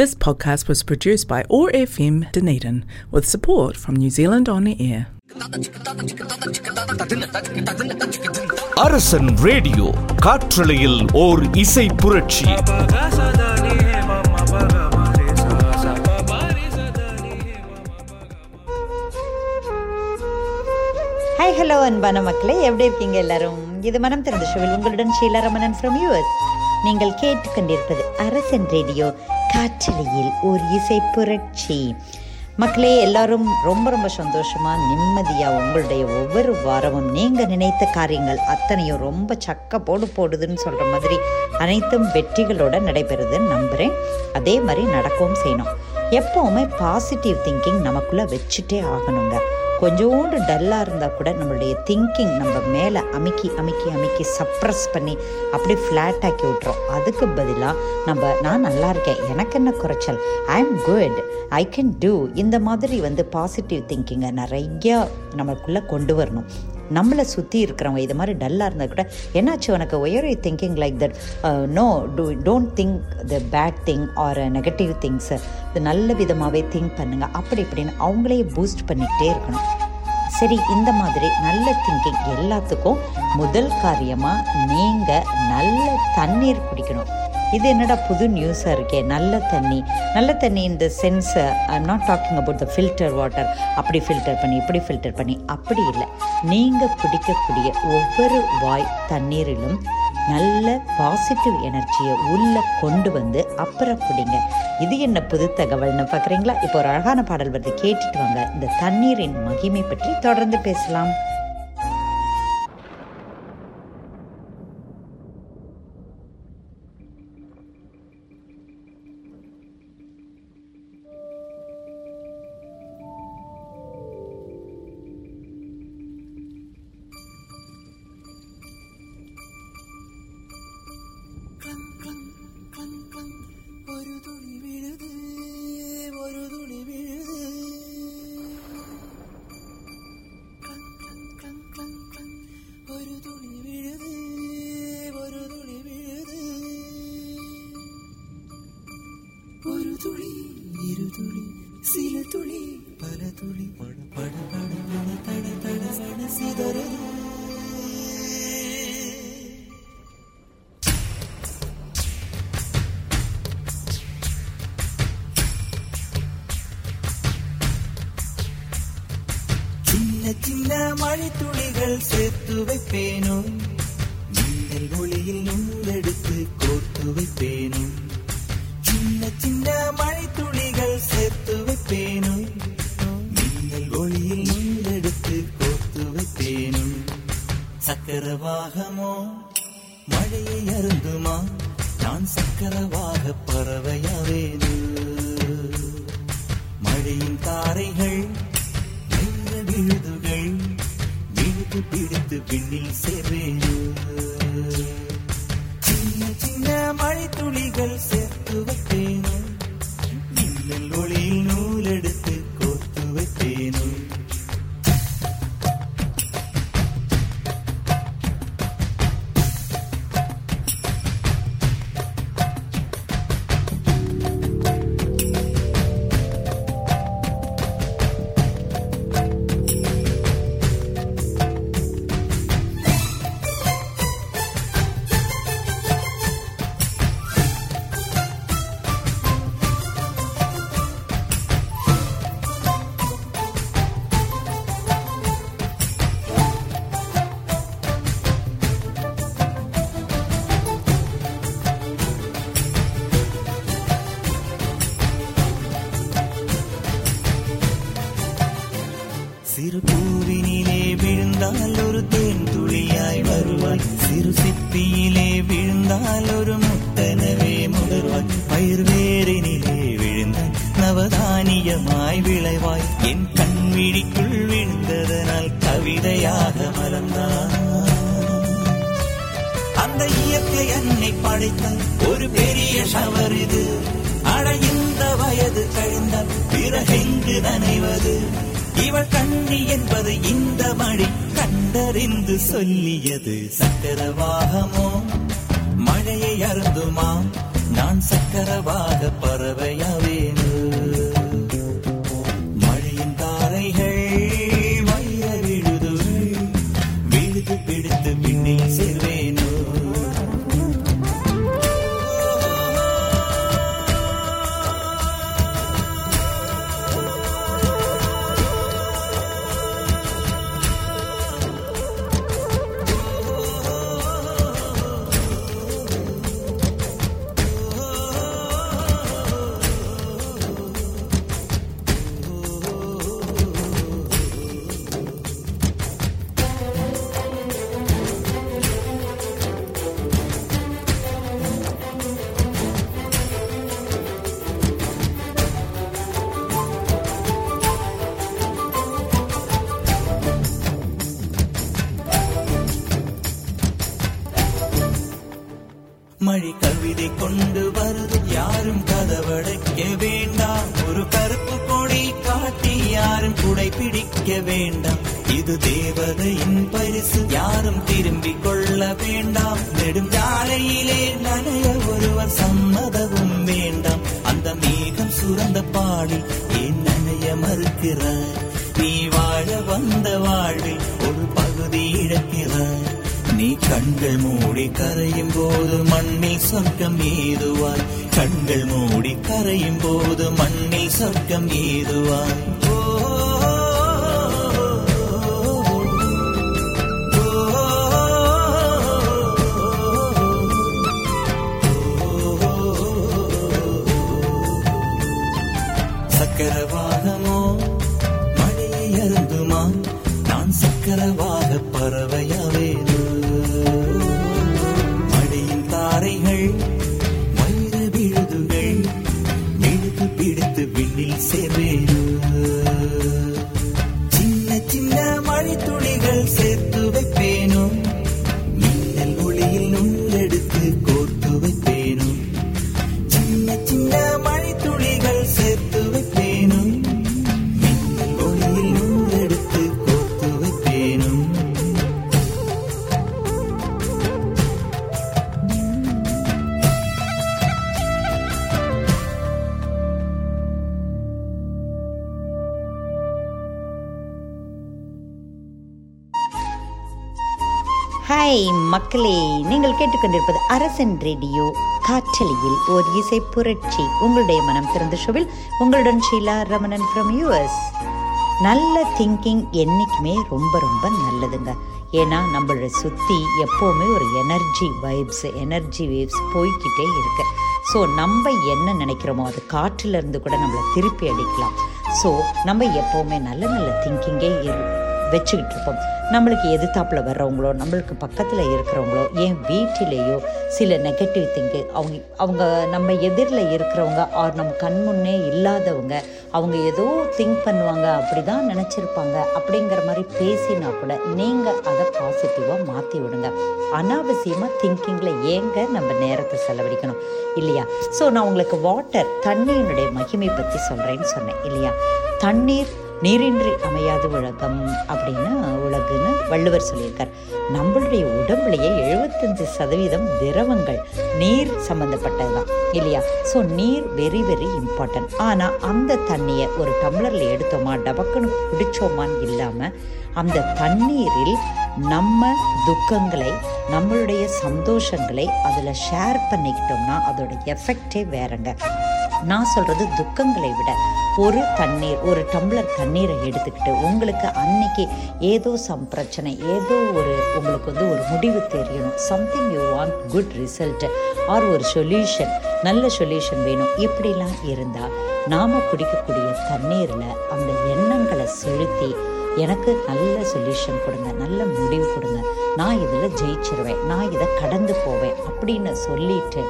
This podcast was produced by ORFM Dunedin with support from New Zealand On Air. அரசன் radio காற்றலையில் ஓர் இசை புரட்சி ஹாய் ஹலோ அன்பான மக்களே எப்படி இருக்கீங்க எல்லாரும் இது மனம் திறந்த ஷோவில் உங்களுடன் ஷீலாரமணன் ஃப்ரம் யூஎஸ் நீங்கள் கேட்டுக்கொண்டிருப்பது அரசன் ரேடியோ காற்றலையில் ஒரு இசை புரட்சி. மக்களே எல்லாரும் ரொம்ப ரொம்ப சந்தோஷமா நிம்மதியா உங்களுடைய ஒவ்வொரு வாரமும் நீங்க நினைத்த காரியங்கள் அத்தனையும் ரொம்ப சக்க போடு போடுதுன்னு சொல்ற மாதிரி அனைத்தும் வெற்றிகளோட நடைபெறுதுன்னு நம்புறேன். அதே மாதிரி நடக்கவும் செய்யணும். எப்பவுமே பாசிட்டிவ் திங்கிங் நமக்குள்ள வச்சுட்டே ஆகணுங்க. கொஞ்சோண்டு டல்லாக இருந்தால் கூட நம்மளுடைய திங்கிங் நம்ம மேலே அமுக்கி அமுக்கி அமுக்கி சப்ரஸ் பண்ணி அப்படியே ஃப்ளாட் ஆக்கி விட்றோம் அதுக்கு பதிலாக நம்ம நான் நல்லா இருக்கேன். எனக்கு என்ன குறைச்சல்? I am good I can do இந்த மாதிரி வந்து பாசிட்டிவ் திங்கிங்கை நிறையா நமக்குள்ளே கொண்டு வரணும். நம்மளை சுற்றி இருக்கிறவங்க இது மாதிரி டல்லாக இருந்தால் கூட என்னாச்சு உனக்கு? Why are you thinking like that no do don't think the bad thing or negative things இது நல்ல விதமாகவே திங்க் பண்ணுங்கள் அப்படி இப்படின்னு அவங்களே பூஸ்ட் பண்ணிக்கிட்டே இருக்கணும். சரி இந்த மாதிரி நல்ல திங்கிங் எல்லாத்துக்கும் முதல் காரியமாக நீங்கள் நல்ல தண்ணீர் குடிக்கணும். இது என்னடா புது நியூஸாக இருக்கே? நல்ல தண்ணி. நல்ல தண்ணி இந்த சென்ஸை I'm not talking about the filter water அப்படி ஃபில்டர் பண்ணி இப்படி ஃபில்டர் பண்ணி. அப்படி இல்லை. நீங்கள் குடிக்கக்கூடிய ஒவ்வொரு வாய் தண்ணீரிலும் நல்ல பாசிட்டிவ் எனர்ஜியை உள்ளே கொண்டு வந்து அப்புறம் குடிங்க. இது என்ன புது தகவல்னு பார்க்குறீங்களா இப்போ ஒரு அழகான பாடல் வருது. கேட்டுட்டு வாங்க. இந்த தண்ணீரின் மகிமை பற்றி தொடர்ந்து பேசலாம். துளி இரு துளி சில துளி பல துளி. பட பட பட தட தட சிதறே. விழுது பிடித்து விண்ணில் சேர்வேனு சொல்லியது சக்கரவாகமோ? மழையை அருந்துமாம் நான் சக்கரவாக பறவை மழை கவிதை கொண்டு வருது. யாரும் கதவடைக்க வேண்டாம். ஒரு கருப்பு கொடி காட்டி யாரும் குடை பிடிக்க வேண்டாம். இது தேவதையின் பரிசு. யாரும் திரும்பிக் கொள்ள வேண்டாம். நெடும் ஜாலையிலே நனைய ஒருவர் சம்மதமும் வேண்டாம். அந்த மேகம் சுரந்த பாடி ஏன் நனைய மறுக்கிறாய் நீ வாழ வந்த வாழ்வில் ஒரு பகுதி இழக்கிறாய் நீ கண்கள் மூடி கரையும் போது மண்ணில் சொர்க்கம் ஏதுவாய் கண்கள் மூடி கரையும் போது மண்ணில் சொர்க்கம் ஏதுவாய் ஹாய் மக்களே நீங்கள் கேட்டுக்கொண்டிருப்பது அரசன் ரேடியோ. காற்றலியில் ஓர் இசை புரட்சி. உங்களுடைய மனம் திறந்த ஷோவில் உங்களுடன் ஷீலா ரமணன் ஃப்ரம் யூஎஸ் நல்ல திங்கிங் என்றைக்குமே ரொம்ப ரொம்ப நல்லதுங்க. ஏன்னா நம்மளோட சுற்றி எப்போவுமே ஒரு எனர்ஜி வைப்ஸ் எனர்ஜி வேவ்ஸ் போய்கிட்டே இருக்கு. ஸோ நம்ம என்ன நினைக்கிறோமோ அது காற்றிலிருந்து கூட நம்மளை திருப்பி அடிக்கலாம். ஸோ நம்ம எப்போவுமே நல்ல நல்ல திங்கிங்கே வச்சுக்கிட்டு இருப்போம். நம்மளுக்கு எதிர்த்தாப்புல வர்றவங்களோ நம்மளுக்கு பக்கத்தில் இருக்கிறவங்களோ ஏன் வீட்டிலேயோ சில நெகட்டிவ் திங்கு அவங்க அவங்க நம்ம எதிரில் இருக்கிறவங்க ஆர் நம்ம கண் முன்னே இல்லாதவங்க அவங்க ஏதோ திங்க் பண்ணுவாங்க அப்படி தான் நினச்சிருப்பாங்க அப்படிங்கிற மாதிரி பேசினா கூட நீங்கள் அதை பாசிட்டிவாக மாற்றி விடுங்க. அனாவசியமாக திங்கிங்கில் ஏங்க நம்ம நேரத்தை செலவழிக்கணும் இல்லையா? ஸோ நான் உங்களுக்கு வாட்டர் தண்ணியினுடைய மகிமை பற்றி சொல்கிறேன்னு சொன்னேன் இல்லையா? தண்ணீர் நீரின்றி அமையாது உலகம் அப்படின்னு உலகுன்னு வள்ளுவர் சொல்லியிருக்கார். நம்மளுடைய உடம்புலையே எழுபத்தஞ்சு சதவீதம் திரவங்கள் நீர் சம்மந்தப்பட்டது தான் இல்லையா? ஸோ நீர் வெரி வெரி இம்பார்ட்டன்ட் ஆனால் அந்த தண்ணியை ஒரு டம்ளரில் எடுத்தோமா டபக்குன்னு குடித்தோமான்னு இல்லாமல் அந்த தண்ணீரில் நம்ம துக்கங்களை நம்மளுடைய சந்தோஷங்களை அதில் ஷேர் பண்ணிக்கிட்டோம்னா அதோட எஃபெக்டே வேறங்க. நான் சொல்கிறது துக்கங்களை விட ஒரு தண்ணீர் ஒரு டம்ளர் தண்ணீரை எடுத்துக்கிட்டு உங்களுக்கு அன்னைக்கு ஏதோ சம் பிரச்சனை ஏதோ ஒரு உங்களுக்கு வந்து ஒரு முடிவு தெரியணும். Something you want good result or ஒரு சொல்யூஷன் நல்ல சொல்யூஷன் வேணும். இப்படிலாம் இருந்தால் நாம் குடிக்கக்கூடிய தண்ணீரில் அந்த எண்ணங்களை செலுத்தி எனக்கு நல்ல சொல்யூஷன் கொடுங்க நல்ல முடிவு கொடுங்க. நான் இதில் ஜெயிச்சிருவேன் நான் இதை கடந்து போவேன் அப்படின்னு சொல்லிட்டு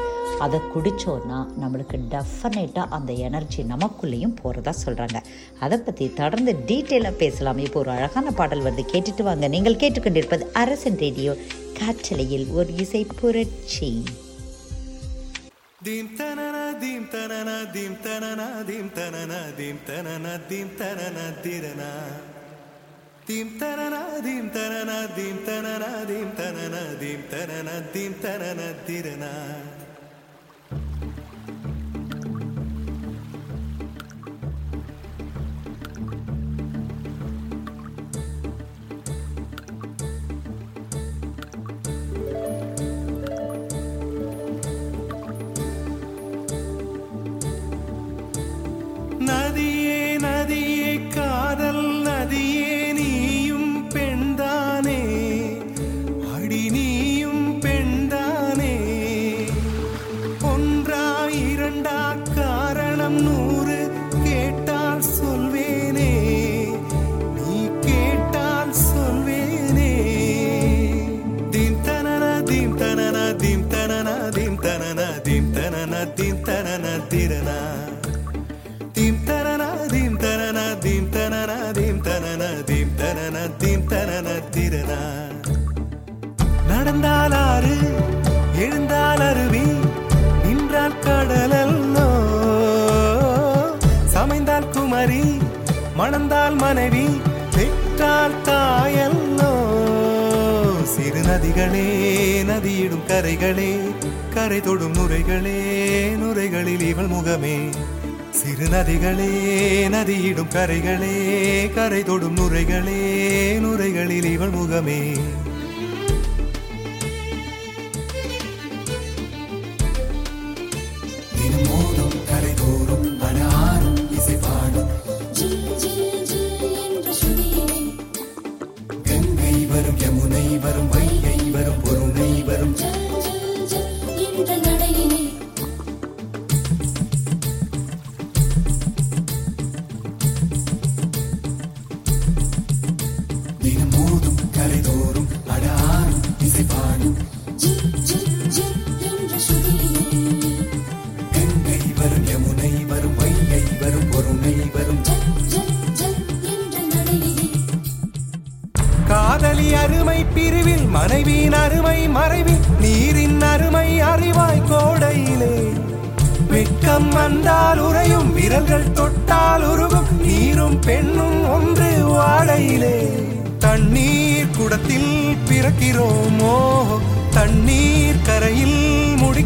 அதை குடித்தோன்னா நம்மளுக்கு டெஃபினட்டாக அந்த எனர்ஜி நமக்குள்ளேயும் போகிறதா சொல்கிறாங்க அதை பற்றி தொடர்ந்து டீட்டெயிலாக பேசலாம் இப்போ ஒரு அழகான பாடல் வந்து கேட்டுட்டு வாங்க நீங்கள் கேட்டுக்கொண்டிருப்பது அரசன் ரேடியோ காற்றலையில் ஒரு இசை புரட்சி Dim tanana dim tanana dim tanana dim tanana dim tanana dim tanana dirana dim tanana dim tanana dim tanana dim tanana dim tanana dim tanana dirana dim tarana dim tarana dim tarana dim tarana dim tarana dim tarana திரனா. நடந்தால் ஆறு எழுந்தால் அருவி நின்றால் கடலல்லோ சமைந்தால் குமரி மணந்தால் மனைவி பெற்றால் தாயல்லோ சிறு நதிகளே நதியிடும் கரைகளே கரை தொடும் நுரைகளே நுரைகளில் இவள் முகமே. சிறு நதிகளே நதியிடும் கரைகளே கரை தொடும் நுரைகளே நுரைகளில் இவள் முகமே. வரும் யமுனை வரும் வை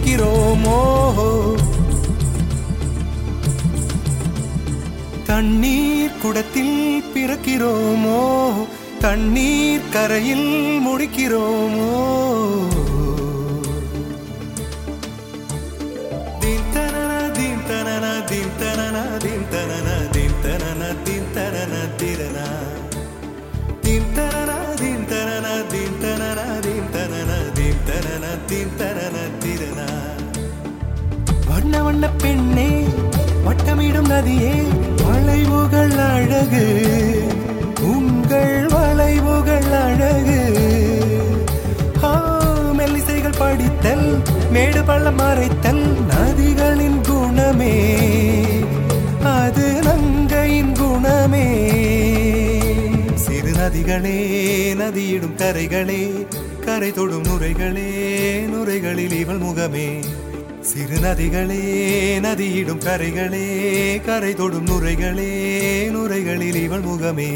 இருக்கிறோமோ தண்ணீர் குடத்தில் பிறக்கிறோமோ? தண்ணீர் கரையில் முடிக்கிறோமோ? வண்ண வண்ண பெண்ணே வட்டமிடும் நதியே வளைவுகள் அழகு. உங்கள் வளைவுகள் அழகு. மெல்லிசைகள் படித்தல் மேடு பள்ளம் மறைத்தல் நதிகளின் குணமே. அது நங்கையின் குணமே. சிறு நதிகளே நதியிடும் கரைகளே கரை தொடும் நுரைகளே நுரைகளில் இவள் முகமே. சிறு நதிகளே நதியிடும் கரைகளே கரை தொடும் நுரைகளே நுரைகளில் இவள் முகமே.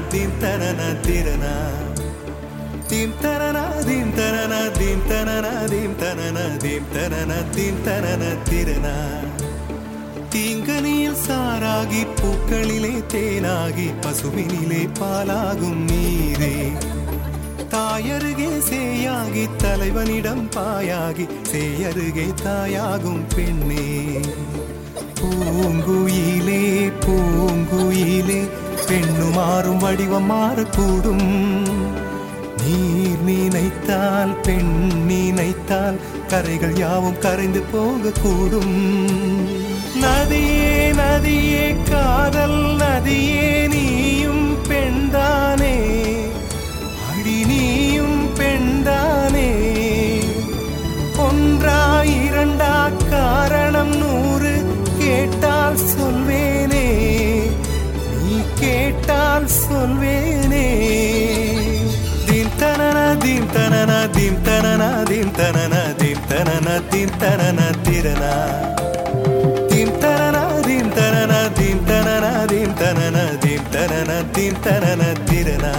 தனன தீம் தனன திரனா. தீம் தனன தீம் தனன தீம் தனன தீம் தனன தீம் தனன தீம் தனன தீங்கனியில் சாராகி பூக்களிலே தேனாகி பசுவினிலே பாலாகும் நீரே. தாயருகே சேயாகி தலைவனிடம் பாயாகி சேயருகே தாயாகும் பெண்ணே. பூங்குயிலே பூங்குயிலே பெண்ணு மாறும் வடிவம் மாறக்கூடும். நீர் நினைத்தால் பெண் நினைத்தால் கரைகள் யாவும் கரைந்து போகக்கூடும். நதியே நதியே காதல் நதியே நீயும் பெண்தானே அடி நீயும் பெண்தானே ஒன்றா இரண்டா காரணம் நூறு கேட்டால் சொல்வேன். கேட்டால் சொல்வேனே தீம் தனன தீம் தனன தீம் தனன தீம் தனன தீம் தனன தீம் தனன திரனா தீம் தனன தீம் தனன தீம் தனன தீம் தனன தீம் தனன தீம் தனன திரனா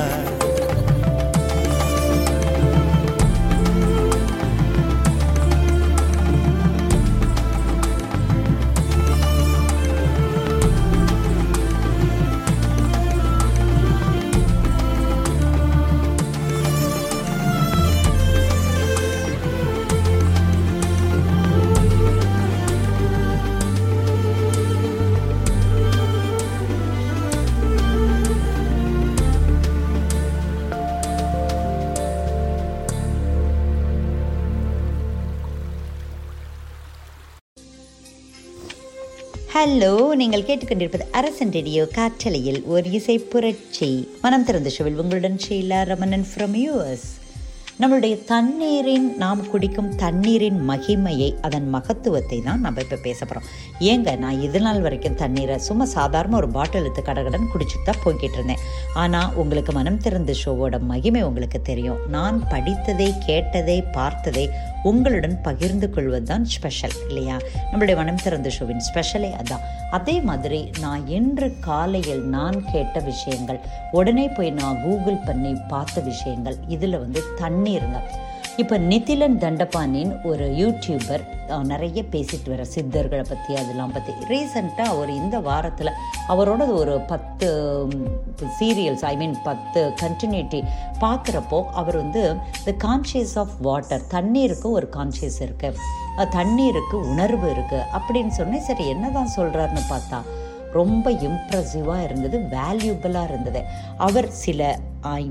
ஹலோ நீங்கள் கேட்டுக்கொண்டிருப்பது அரசன் ரேடியோ காற்றலையில் ஒரு இசை புரட்சி. மனம் திறந்த ஷோவில் உங்களுடன் ஷீலா ரமணன் ஃப்ரம் யூஎஸ் நம்மளுடைய தண்ணீரின் நாம் குடிக்கும் தண்ணீரின் மகிமையை அதன் மகத்துவத்தை தான் நம்ம இப்போ பேச போகிறோம் ஏங்க நான் இது நாள் வரைக்கும் தண்ணீரை சும்மா சாதாரண ஒரு பாட்டில் எடுத்து கடகடன் குடிச்சிட்டு தான் போய்கிட்டு இருந்தேன். ஆனால் உங்களுக்கு மனம் திறந்த ஷோவோட மகிமை உங்களுக்கு தெரியும். நான் படித்ததை கேட்டதை பார்த்ததை உங்களுடன் பகிர்ந்து கொள்வது தான் ஸ்பெஷல் இல்லையா? நம்மளுடைய மனம் திறந்த ஷோவின் ஸ்பெஷலே அதான். அதே மாதிரி நான் இன்று காலையில் நான் கேட்ட விஷயங்கள் உடனே போய் நான் கூகுள் பண்ணி பார்த்த விஷயங்கள் இதில் வந்து தண்ணீருங்க இப்போ நிதிலன் தண்டபாணின் ஒரு யூடியூபர் நிறைய பேசிட்டு வர சித்தர்களை பற்றி அதெல்லாம் பற்றி ரீசண்டாக அவர் இந்த வாரத்தில் அவரோட ஒரு பத்து சீரியல்ஸ் ஐ மீன் பத்து கண்டினியூட்டி பார்க்குறப்போ அவர் வந்து த கான்ஷியஸ் ஆஃப் வாட்டர் தண்ணீருக்கு ஒரு கான்ஷியஸ் இருக்குது தண்ணீருக்கு உணர்வு இருக்குது அப்படின்னு சொன்னேன் சரி என்னதான் சொல்கிறாருன்னு பார்த்தா ரொம்ப இம்ப்ரெசிவாக இருந்தது வேல்யூபிளாக இருந்தது. அவர் சில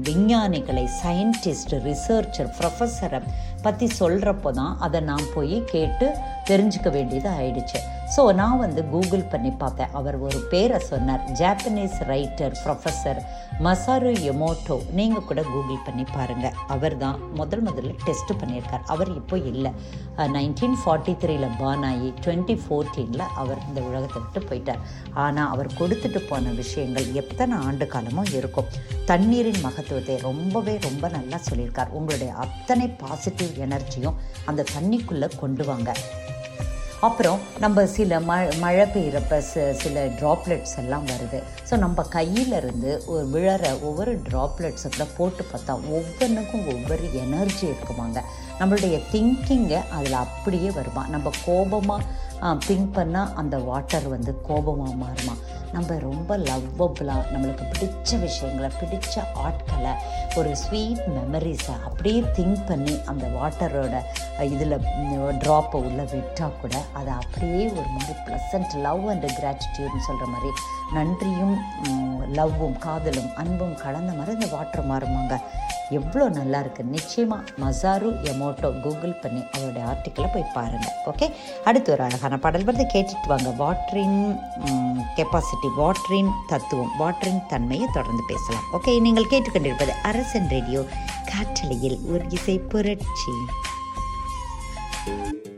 விஞ்ஞானிகளை சயின்டிஸ்ட் ரிசர்ச்சர் ப்ரொஃபஸரை பற்றி சொல்கிறப்போ தான் அதை நான் போய் கேட்டு தெரிஞ்சுக்க வேண்டியது ஆயிடுச்சு. ஸோ நான் வந்து கூகுள் பண்ணி பார்த்தேன். அவர் ஒரு பேரை சொன்னார். Japanese writer professor Masaru Emoto நீங்கள் கூட கூகுள் பண்ணி பாருங்கள் அவர் தான் முதல் முதல்ல டெஸ்ட் பண்ணியிருக்கார். அவர் இப்போ இல்லை. நைன்டீன் ஃபார்ட்டி த்ரீல பார்ன் ஆகி டுவெண்ட்டி ஃபோர்டீனில் அவர் இந்த உலகத்தை விட்டு போயிட்டார். ஆனால் அவர் கொடுத்துட்டு போன விஷயங்கள் எத்தனை ஆண்டு காலமும் இருக்கும். தண்ணீரின் மகத்துவத்தை ரொம்பவே ரொம்ப நல்லா சொல்லியிருக்கார். உங்களுடைய அத்தனை பாசிட்டிவ் எனர்ஜியும் அந்த தண்ணிக்குள்ளே கொண்டு வாங்க. அப்புறம் நம்ம சில மழை மழை பெய்கிறப்ப ச சில ட்ராப்லெட்ஸ் எல்லாம் வருது. ஸோ நம்ம கையிலேருந்து ஒரு விழற ஒவ்வொரு ட்ராப்லெட்ஸை கூட போட்டு பார்த்தா ஒவ்வொன்றுக்கும் ஒவ்வொரு எனர்ஜி இருக்குமாங்க. நம்மளுடைய திங்கிங்கை அதில் அப்படியே வருமா? நம்ம கோபமாக திங்க் பண்ணால் அந்த வாட்டர் வந்து கோபமாக மாறுமா? நம்ம ரொம்ப லவ்வபுளாக நம்மளுக்கு பிடிச்ச விஷயங்களை பிடிச்ச ஆட்களை ஒரு ஸ்வீட் மெமரிஸை அப்படியே திங்க் பண்ணி அந்த வாட்டரோட இதில் ட்ராப்பை உள்ளே விட்டால் கூட அதை அப்படியே ஒரு மாதிரி ப்ளசன்ட் லவ் அண்ட் கிராட்டிடியூட்னு சொல்கிற மாதிரி நன்றியும் லவ்வும் காதலும் அன்பும் கலந்த மாதிரி இந்த வாட்டர் மாறுமாங்க. எவ்வளோ நல்லா இருக்கு. நிச்சயமாக மசாரு எமோட்டோ கூகுள் பண்ணி அவருடைய ஆர்டிக்கலை போய் பாருங்கள் ஓகே அடுத்து ஒரு அழகான பாடல் வந்து கேட்டுட்டு வாங்க. வாட்டரின் கெப்பாசிட்டி வாட்டரின் தத்துவம் வாட்டரின் தன்மையை தொடர்ந்து பேசலாம். ஓகே நீங்கள் கேட்டுக்கொண்டிருப்பது அரசன் ரேடியோ காற்றலையில் ஒரு இசை புரட்சி. நாரே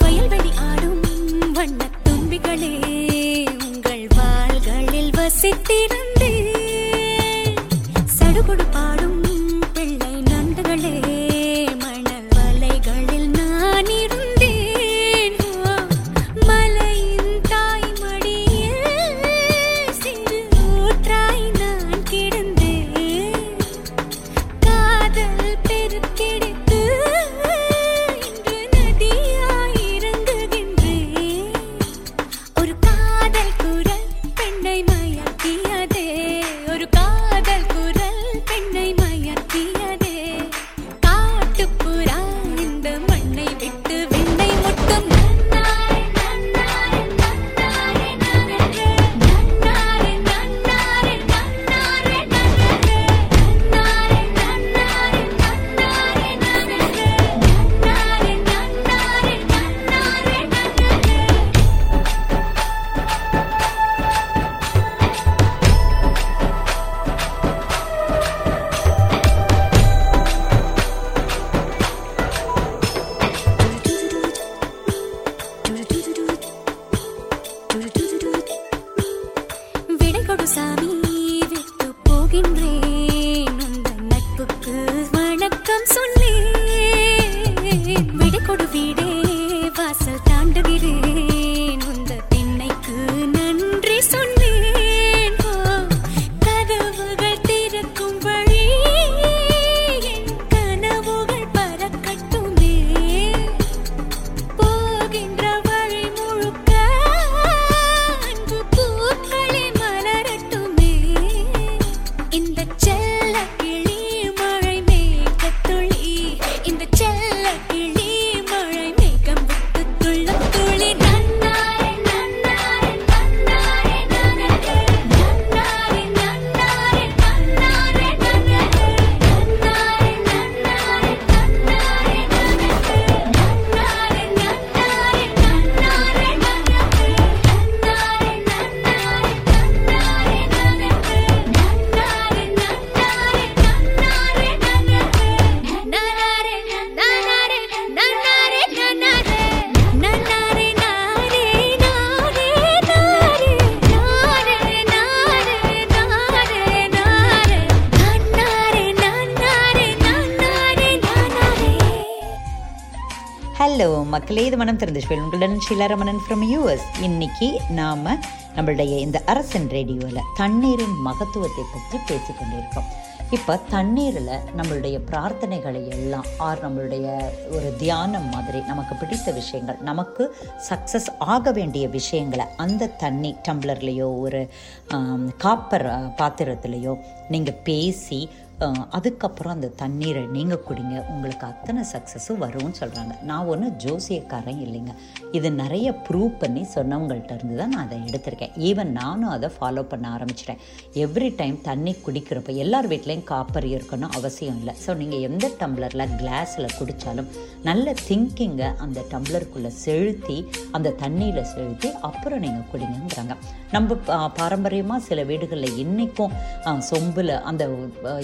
வயல்வெளி ஆடும் வண்ண தும்பிகளே உங்கள் வாள்களில் வசித்திட மக்களே இது மனம் திறந்த ஷுவல் உங்களுடன் ஷீலாரமணன் ஃப்ரம் யூஎஸ் இன்னைக்கு நாம் நம்மளுடைய இந்த அரசன் ரேடியோவில் தண்ணீரின் மகத்துவத்தை பற்றி பேசிக்கொண்டிருக்கோம் இப்போ தண்ணீரில் நம்மளுடைய பிரார்த்தனைகளை எல்லாம் ஆர் நம்மளுடைய ஒரு தியானம் மாதிரி நமக்கு பிடித்த விஷயங்கள் நமக்கு சக்ஸஸ் ஆக வேண்டிய விஷயங்களை அந்த தண்ணி டம்ளர்லேயோ ஒரு காப்பர் பாத்திரத்துலேயோ நீங்கள் பேசி அதுக்கப்புறம் அந்த தண்ணீரை நீங்கள் குடிங்க. உங்களுக்கு அத்தனை சக்ஸஸும் வரும்னு சொல்கிறாங்க நான் ஒன்றும் ஜோசியக்காரன் இல்லைங்க. இது நிறைய ப்ரூவ் பண்ணி சொன்னவங்கள்ட்ட இருந்து தான் நான் அதை எடுத்திருக்கேன். ஈவன் நானும் அதை ஃபாலோ பண்ண ஆரம்பிச்சிட்டேன். எவ்ரி டைம் தண்ணி குடிக்கிறப்ப எல்லார் வீட்லேயும் காப்பர் இருக்கணும் அவசியம் இல்லை. ஸோ நீங்கள் எந்த டம்ளரில் கிளாஸில் குடித்தாலும் நல்ல திங்கிங்கை அந்த டம்ளருக்குள்ளே செலுத்தி அந்த தண்ணியில் செலுத்தி அப்புறம் நீங்கள் குடிங்கிறாங்க நம்ம பாரம்பரியமாக சில வீடுகளில் இன்றைக்கும் சொம்பில் அந்த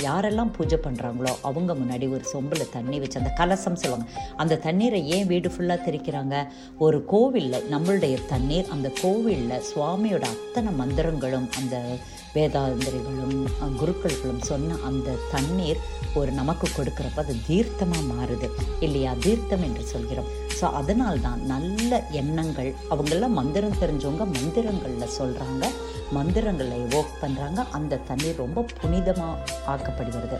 யார் யாரெல்லாம் பூஜை பண்ணுறாங்களோ அவங்க முன்னாடி ஒரு சொம்பில் தண்ணி வச்சு அந்த கலசம் சொல்லுவாங்க. அந்த தண்ணீரை ஏன் வீடு ஃபுல்லாக தெரிக்கிறாங்க ஒரு கோவிலில் நம்மளுடைய தண்ணீர் அந்த கோவிலில் சுவாமியோட அத்தனை மந்திரங்களும் அந்த வேதாந்திரிகளும் குருக்கள்களும் சொன்ன அந்த தண்ணீர் ஒரு நமக்கு கொடுக்குறப்ப அது தீர்த்தமாக மாறுது. இல்லையா? தீர்த்தம் என்று சொல்கிறோம். ஸோ அதனால்தான் நல்ல எண்ணங்கள் அவங்களாம் மந்திரம் தெரிஞ்சவங்க மந்திரங்களில் சொல்கிறாங்க மந்திரங்களை ஓக் பண்ணுறாங்க அந்த தண்ணீர் ரொம்ப புனிதமாக ஆக்கப்படுகிறது.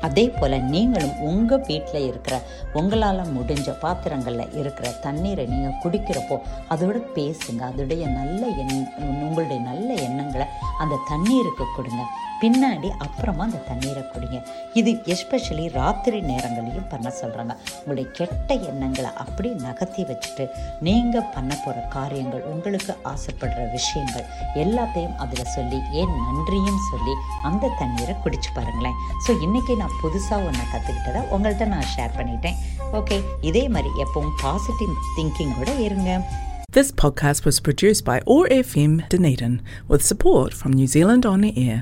அதே போல் நீங்களும் உங்கள் வீட்டில் இருக்கிற உங்களால் முடிஞ்ச பாத்திரங்களில் இருக்கிற தண்ணீரை நீங்கள் குடிக்கிறப்போ அதோட பேசுங்க. அதோடைய நல்ல எண் உங்களுடைய நல்ல எண்ணங்களை அந்த தண்ணீருக்கு கொடுங்க. பின்னாடி அப்புறமா அந்த தண்ணீரை குடிங்க. இது எஸ்பெஷலி ராத்திரி நேரங்களையும் பண்ண சொல்கிறாங்க உங்களுடைய கெட்ட எண்ணங்களை அப்படி நகர்த்தி வச்சுட்டு நீங்கள் பண்ண போகிற காரியங்கள் உங்களுக்கு ஆசைப்படுற விஷயங்கள் எல்லாத்தையும் அதில் சொல்லி ஏன் நன்றியும் சொல்லி அந்த தண்ணீரை குடிச்சு பாருங்களேன். ஸோ இன்றைக்கி நான் புதுசாக ஒன்று கற்றுக்கிட்டதை உங்கள்கிட்ட நான் ஷேர் பண்ணிட்டேன். ஓகே இதே மாதிரி எப்பவும் பாசிட்டிவ் திங்கிங்கோட இருங்க. This podcast was produced by ORFM Dunedin with support from New Zealand On the Air.